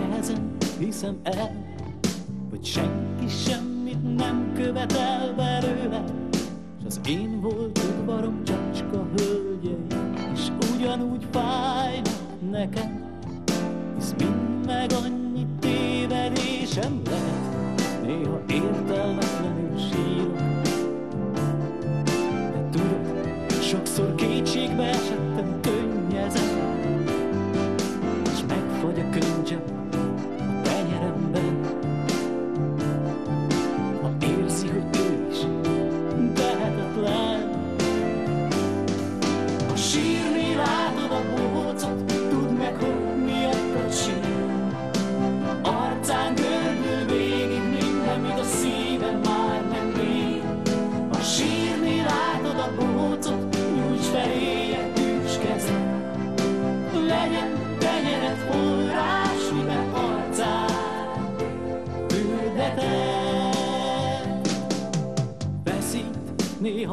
nehezen hiszem el, hogy senki semmit nem követel belőle, és az én volt udvarom csacska hölgyei, és ugyanúgy fájnak nekem, hisz mind meg annyi tévedésem lehet, néha értelmetlenül sírok. De tudod, sokszor kétségbe esettem könnyezem, és megfagy a könycsepp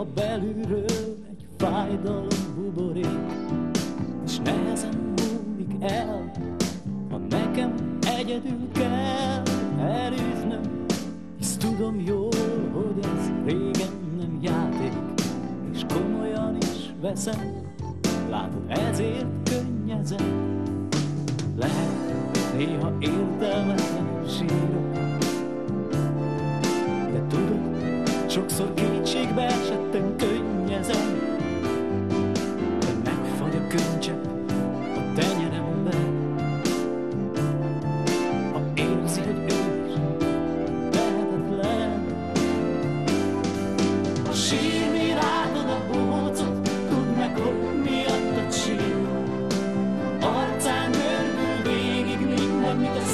néha belülről egy fájdalom buborék, és nehezen múlik el, ha nekem egyedül kell elűznöm, hisz tudom jól, hogy ez régen nem játék, és komolyan is veszem, látod ezért könnyezem. Lehet néha értelmetlenül sokszor kétségbe esettem könnyezem, de megfagy a könycsepp a tenyeremben. Ha érzi, hogy ő is tehetetlen, ha sírni látod a bohócot, tudd meg, hogy miattad sír. Arcán görbül végig minden, mit a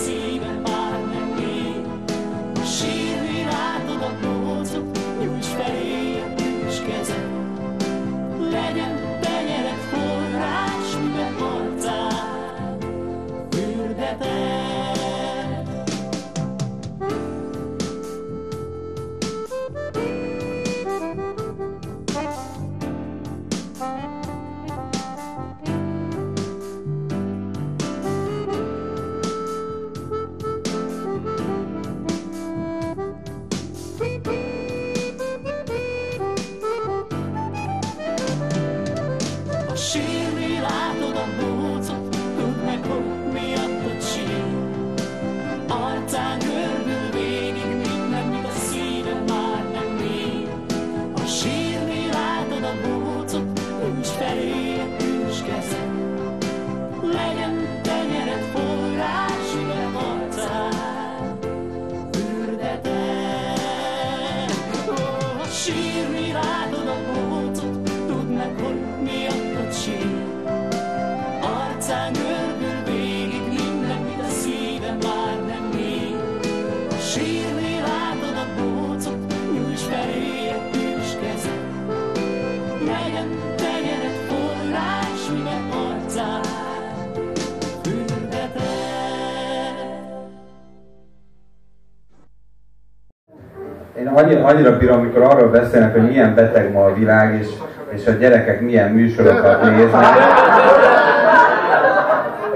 annyira, annyira bírom, amikor arról beszélnek, hogy milyen beteg ma a világ, és, és a gyerekek milyen műsorokat néznek,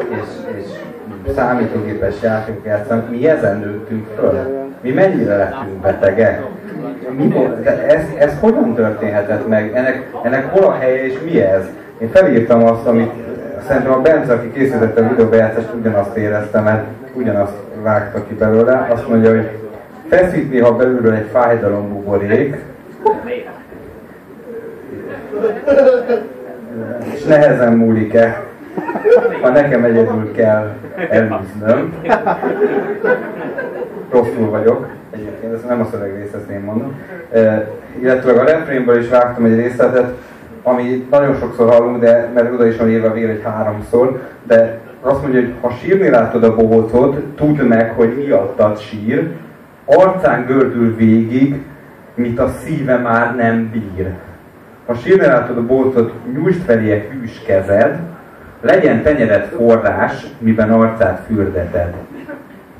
és, és számítógépes játékok játszanak. Mi ezen nőttünk föl. Mi mennyire lettünk betegek? Mi, de ez, ez hogyan történhetett meg? Ennek, ennek hol a helye és mi ez? Én felírtam azt, amit szerintem a Bence, aki készítette a videóbejátszást, ugyanazt érezte, mert ugyanazt vágta ki belőle. Azt mondja, hogy feszít néha belülről egy fájdalombuborék, és nehezen múlik el, ha nekem egyedül kell elűznöm. Rosszul vagyok, egyébként ez nem a szövegrész, ezt én mondom. E, illetve a refrénből is vágtam egy részletet, ami nagyon sokszor hallunk, de mert oda is van írva végre egy háromszor, de azt mondja, hogy ha sírni látod a bohócot, tudd meg, hogy miattad sír, arcán gördül végig, mit a szíve már nem bír. Ha sírni látod a bohócot, nyújtsd felé hűs kezed, legyen tenyered forrás, miben arcát fürdeted.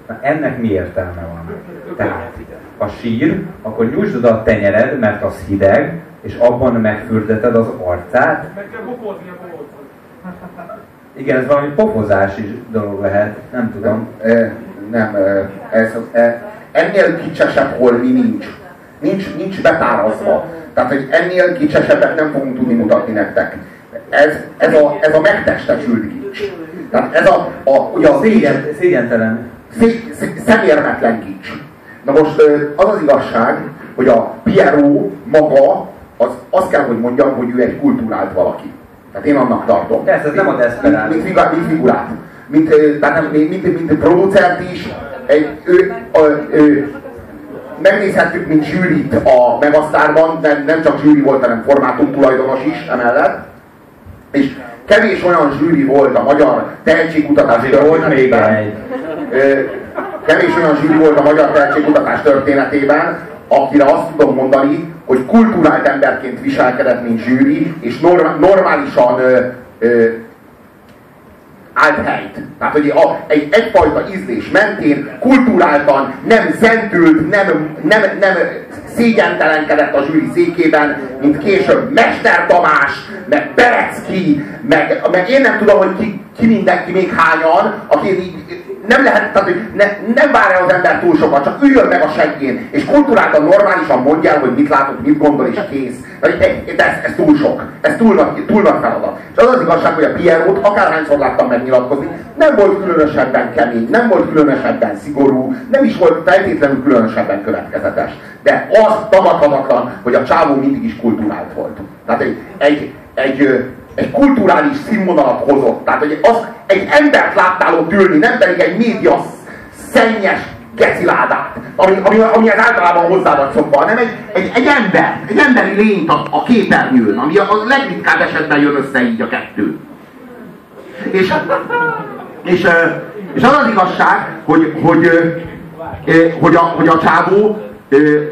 Na, ennek mi értelme van? Tehát, ha sír, akkor nyújtsd oda a tenyered, mert az hideg, és abban megfürdeted az arcát. Meg kell bokozni a bohócot. Igen, ez valami pofozási dolog lehet, nem tudom. E, nem, ez, ez, ennél kicsesebb holmi nincs. Nincs, nincs betárazva. Tehát, hogy ennél kicsesebbet nem fogunk tudni mutatni nektek. Ez, ez, a, ez a megtestesült kics. Tehát ez a, a ugye a Szégyen, szégyentelen. szé, szé, szemérmetlen kics. Na most az az igazság, hogy a Pierrot maga, az, azt kell, hogy mondjam, hogy ő egy kultúrált valaki. Tehát én annak tartom. Persze, ez nem a desperát. Mint, mint, mint figurát. Mint, tehát mint, mint, mint producert is, egy, ő, a, ő, megnézhettük, mint zsűrit a Megasztárban, nem, nem csak zsűri volt, hanem formátum tulajdonos is emellett. És kevés olyan zsűri volt a magyar tehetségkutatás történetében. Kevés olyan zsűri volt a magyar tehetségkutatás történetében, akire azt tudom mondani, hogy kulturált emberként viselkedett, mint zsűri, és normálisan ö, ö, állt helyt. Tehát, hogy a, egy, egyfajta ízlés mentén kulturáltan, nem zentült, nem, nem, nem szégyentelenkedett a zsűri székében, mint később Mester Tamás, meg Berecki, meg, meg én nem tudom, hogy ki, ki mindenki, még hányan, aki így nem lehet, tehát, hogy ne, nem várja az ember túl sokat, csak üljön meg a seggén, és kultúráltan, normálisan mondja el, hogy mit látok, mit gondol, és kész. De, de ez, ez túl sok. Ez túl nagy, túl nagy feladat. És az az igazság, hogy a Pierrot akárhányszor láttam megnyilatkozni, nem volt különösebben kemény, nem volt különösebben szigorú, nem is volt feltétlenül különösebben következetes. De az tagadhatatlan, hogy a csávó mindig is kultúrált volt. Tehát egy, egy, egy egy kulturális színvonalat hozott. Tehát, hogy az, egy embert láttál ott ülni, nem pedig egy média szennyes geciládát, ami, ami, ami az általában hozzá van szokva, hanem egy, egy, egy ember, egy emberi lényt a, a képernyőn, ami a, a legritkább esetben jön össze így a kettő. És, és, és az az igazság, hogy, hogy, hogy, a, hogy a csávó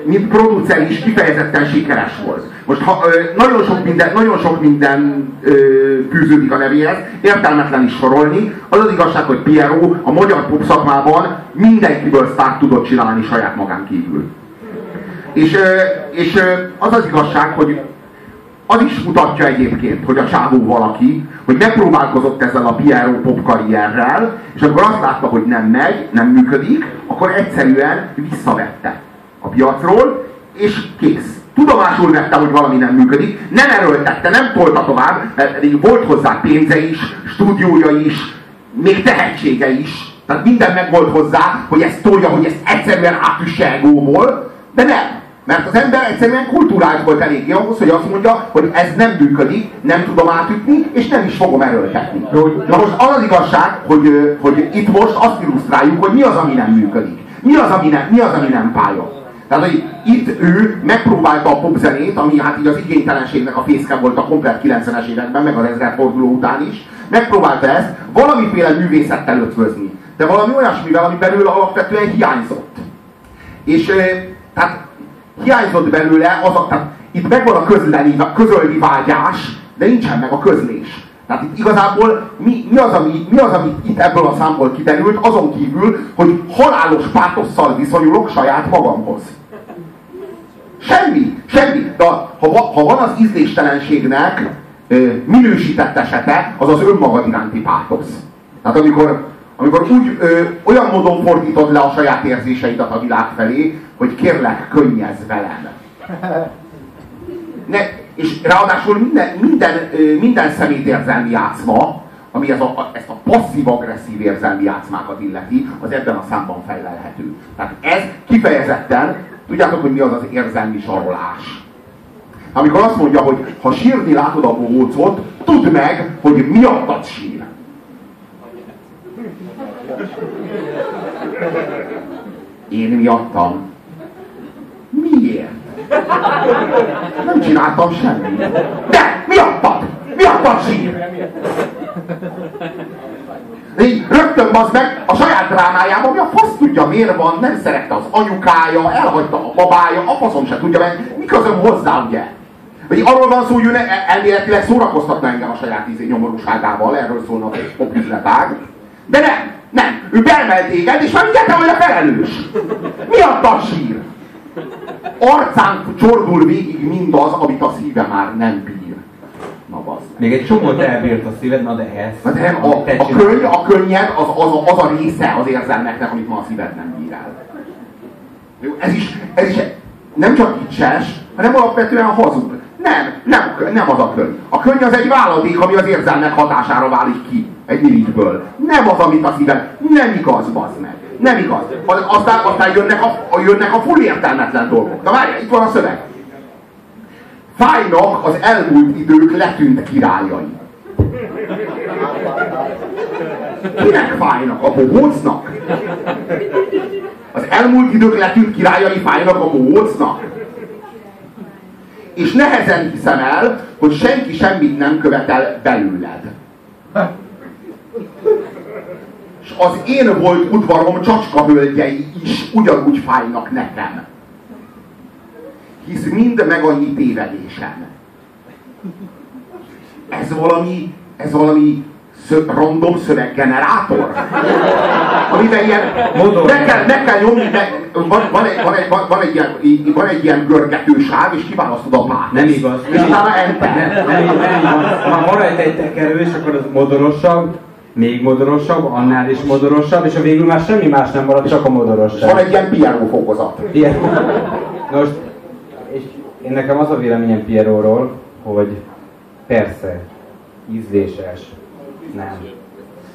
mint producer is kifejezetten sikeres volt. Most ha, nagyon sok minden, nagyon sok minden fűződik a nevéhez, értelmetlen is sorolni. Az az igazság, hogy Piero a magyar pop szakmában mindenkiből sztárt tudott csinálni saját magán kívül. És, és az az igazság, hogy az is mutatja egyébként, hogy a csávó valaki, hogy megpróbálkozott ezzel a Piero pop karrierrel, és akkor azt látta, hogy nem megy, nem működik, akkor egyszerűen visszavette a piacról, és kész. Tudomásul vette, hogy valami nem működik, nem erőltette, nem tolta tovább, mert volt hozzá pénze is, stúdiója is, még tehetsége is. Tehát minden meg volt hozzá, hogy ezt tolja, hogy ezt egyszerűen átüsse de nem. Mert az ember egyszerűen kultúrált volt eléggé ahhoz, hogy azt mondja, hogy ez nem működik, nem tudom átütni, és nem is fogom erőltetni. Na most az az igazság, hogy, hogy itt most azt illusztráljuk, hogy mi az, ami nem működik. Mi az, ami nem, mi az, ami nem fájott. Tehát, hogy itt ő megpróbálta a popzenét, ami hát így az igénytelenségnek a fészke volt a komplet 90-es években, meg az ezredforduló után is, megpróbálta ezt valamiféle művészettel ötvözni. De valami olyasmivel, ami belőle alapvetően hiányzott. És tehát hiányzott belőle az a, tehát itt megvan a közleni, közölni vágyás, de nincsen meg a közlés. Tehát itt igazából mi, mi, az, ami, mi az, ami itt ebből a számból kiderült, azon kívül, hogy halálos pátosszal viszonyulok saját magamhoz. Semmi, semmi. De ha, ha van az ízléstelenségnek minősített esete, az az önmagad iránti pátosz. Tehát amikor, amikor úgy ö, olyan módon fordítod le a saját érzéseidet a világ felé, hogy kérlek, könnyezz velem. Ne, és ráadásul minden, minden, minden szemétérzelmi játszma, ami ez a, ezt a passzív-agresszív érzelmi játszmákat illeti, az ebben a számban fejlelhető. Tehát ez kifejezetten Tudjátok, hogy mi az az érzelmi zsarolás? Amikor azt mondja, hogy ha sírni látod a bohócot, tudd meg, hogy miattad sír. Én miattam. Miért? Nem csináltam semmit. De, miattad! Sír! így rögtön az meg a saját drámájában, ami a fasz tudja miért van, nem szerette az anyukája, elhagyta a babája, a faszom se tudja, mert mi közöm hozzá, ugye? Vagy arról van szó, hogy elméletileg szórakoztatna engem a saját ízé nyomorúságával, erről szólna a popüzletág. De nem, nem, ő beemel téged, és már mindjárt te vagy a felelős. Mi a sír? Arcán csordul végig mindaz, amit a szíve már nem bír. Na bazd. Még egy csomót elbírt a szíved, na de ez... Na de nem, a, a, könny, a könnyed az, az, a, az a része az érzelmeknek, amit ma a szíved nem bír el. Jó, ez is, ez is nem csak vicces, hanem alapvetően hazug. Nem, nem, nem az a könny. A könny az egy váladék, ami az érzelmek hatására válik ki egy mirigyből. Nem az, amit a szíved. Nem igaz, bazd meg. Nem igaz. Aztán, aztán jönnek, a, jönnek a full értelmetlen dolgok. Na várj, itt van a szöveg. Fájnak az elmúlt idők letűnt királyai. Kinek fájnak? A bohócnak? Az elmúlt idők letűnt királyai fájnak a bohócnak? És nehezen hiszem el, hogy senki semmit nem követel belőled. És az én volt udvarom csacska hölgyei is ugyanúgy fájnak nekem. Hisz mind meg annyi tévedésem. Ez valami, ez valami szö, random szöveggenerátor? Amiben ilyen, meg kell, meg kell nyomni, meg, van, van, egy, van, egy, van, van, egy ilyen, van egy ilyen görgető sáv, és kiválasztod a pát. Nem igaz. És utána enter. Nem, nem, nem, nem, Ha rajta egy tekerő, és akkor az modorosabb, még modorosabb, annál is modorosabb, és a végül már semmi más nem marad, csak a modorosság. Van egy ilyen piano fokozat. Ilyen. Most, én nekem az a véleményem Pieróról, hogy persze, ízléses, nem.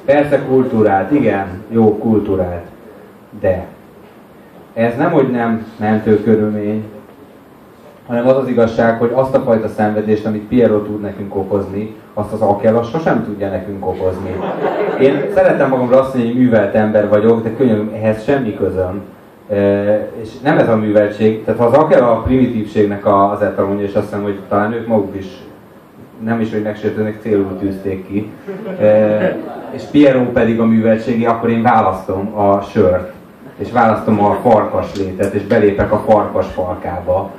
Persze kultúrált, igen, jó kultúrált, de ez nem, hogy nem mentő körülmény, hanem az az igazság, hogy azt a fajta szenvedést, amit Piero tud nekünk okozni, azt az Akela sosem tudja nekünk okozni. Én szeretem magamra azt mondani, hogy művelt ember vagyok, de könyörgöm, ehhez semmi közöm. És nem ez a műveltség, tehát ha az Akela a primitívségnek az etalonja, és azt hiszem, hogy talán ők maguk is nem is, hogy megsértőnek célul tűzték ki, és Piero pedig a műveltségi, akkor én választom a sört és választom a farkas létet, és belépek a farkas farkába,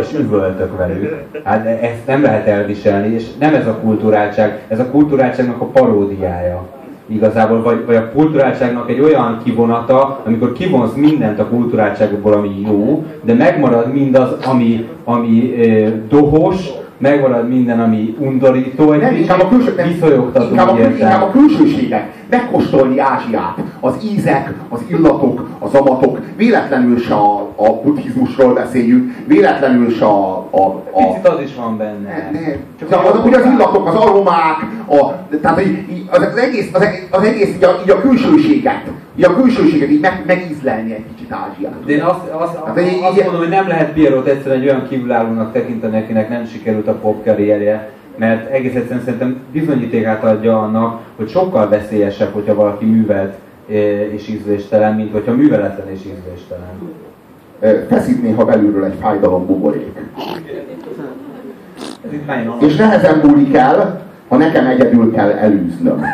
és üvöltök velük. Hát ezt nem lehet elviselni, és nem ez a kulturáltság, ez a kulturáltságnak a paródiája igazából, vagy, vagy a kulturáltságnak egy olyan kivonata, amikor kivonsz mindent a kulturáltságból, ami jó, de megmarad mindaz, ami, ami e, dohos, megmarad minden, ami undorító, egy nem, inkább a, külső, nem, inkább, a, inkább a külsőségek, megkóstolni Ázsiát, az ízek, az illatok, az amatok, véletlenül se a, a buddhizmusról beszéljük, véletlenül se a... a, a Picit az is van benne. Ne, ne. Csak az, ugye az illatok, az aromák, a, tehát az, az, egész, az, az egész így a, így a külsőséget, így a külsőséget így meg, megízlelni egy kicsit Ázsiát. De én azt, azt, hát, azt, azt mondom, hogy nem lehet Pierrot egyszerűen egy olyan kívülállónak tekinteni, akinek nem sikerült a pop karrierje, mert egész egyszerűen szerintem bizonyítékát adja annak, hogy sokkal veszélyesebb, hogyha valaki művelt e, és ízléstelen, mint hogyha műveletlen és ízléstelen. Feszít néha belülről egy fájdalom buborék. És nehezen múlik el, ha nekem egyedül kell elűznöm.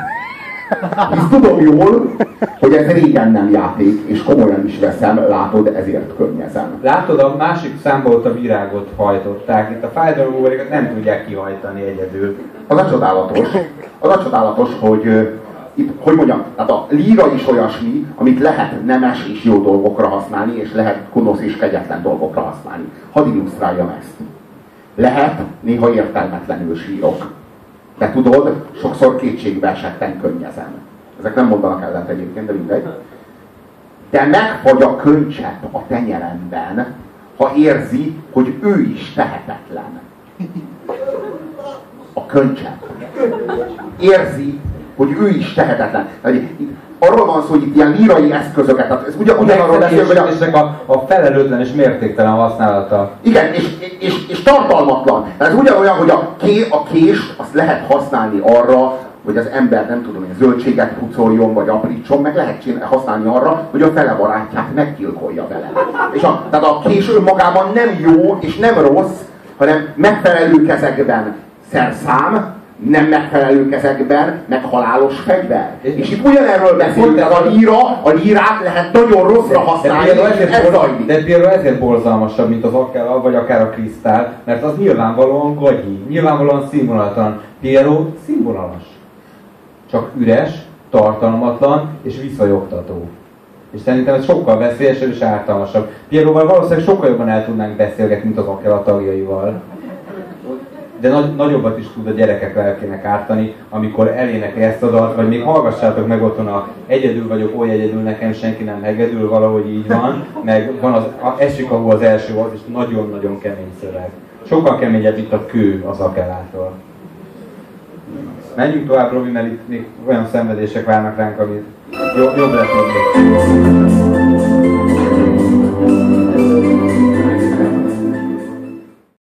Tudom jól, hogy ez régen nem játék, és komolyan is veszem, látod, ezért könnyezem. Látod, a másik számba ott a virágot hajtották, itt a fájdalombuborékat nem tudják kihajtani egyedül. Az a csodálatos, az a csodálatos, hogy itt, hogy mondjam, tehát a líra is olyasmi, amit lehet nemes és jó dolgokra használni, és lehet gonosz és kegyetlen dolgokra használni. Hadd illusztráljam ezt. Lehet néha értelmetlenül sírok. De tudod, sokszor kétségbe esetten könnyezem. Ezek nem mondanak ellent egyébként, de mindegy. De megfagy a könycsepp a tenyeremben, ha érzi, hogy ő is tehetetlen. A könycsepp. Érzi, hogy ő is tehetetlen. Arról van szó, hogy itt ilyen lírai eszközöket, tehát ez ugyan, ugyanarról beszél, hogy a... a, a felelőtlen és mértéktelen használata. Igen, és, és, és tartalmatlan. Ez ugyanolyan, hogy a, ké, a kést azt lehet használni arra, hogy az ember nem tudom, hogy zöldséget pucoljon, vagy aprítson, meg lehet használni arra, hogy a fele barátját meggyilkolja vele. És a, tehát a kés önmagában nem jó és nem rossz, hanem megfelelő kezekben szerszám, nem megfelelő kezekben, meg halálos fegyver. És, és itt ugyanerről beszélünk, a líra, a lírát lehet nagyon rosszra használni, de, de, ez zajlik. De például ezért borzalmasabb, mint az akela, vagy akár a krisztál, mert az nyilvánvalóan gagyi, nyilvánvalóan színvonalatlan. Piero színvonalas. Csak üres, tartalmatlan és visszajogtató. És szerintem ez sokkal veszélyesebb és ártalmasabb. Pieróval valószínűleg sokkal jobban el tudnánk beszélgetni, mint az akela tagjaival. De nagy, nagyobbat is tud a gyerekek lelkének ártani, amikor elénekli ezt a dalt, vagy még hallgassátok meg otthon a egyedül vagyok, oly egyedül, nekem senki nem hegedül, valahogy így van, meg van az, a, esik, ahol az első volt, és nagyon-nagyon kemény szöveg. Sokkal keményebb itt a kő az akelától. Menjünk tovább, Robi, mert itt még olyan szenvedések várnak ránk, amit jobb, tudni.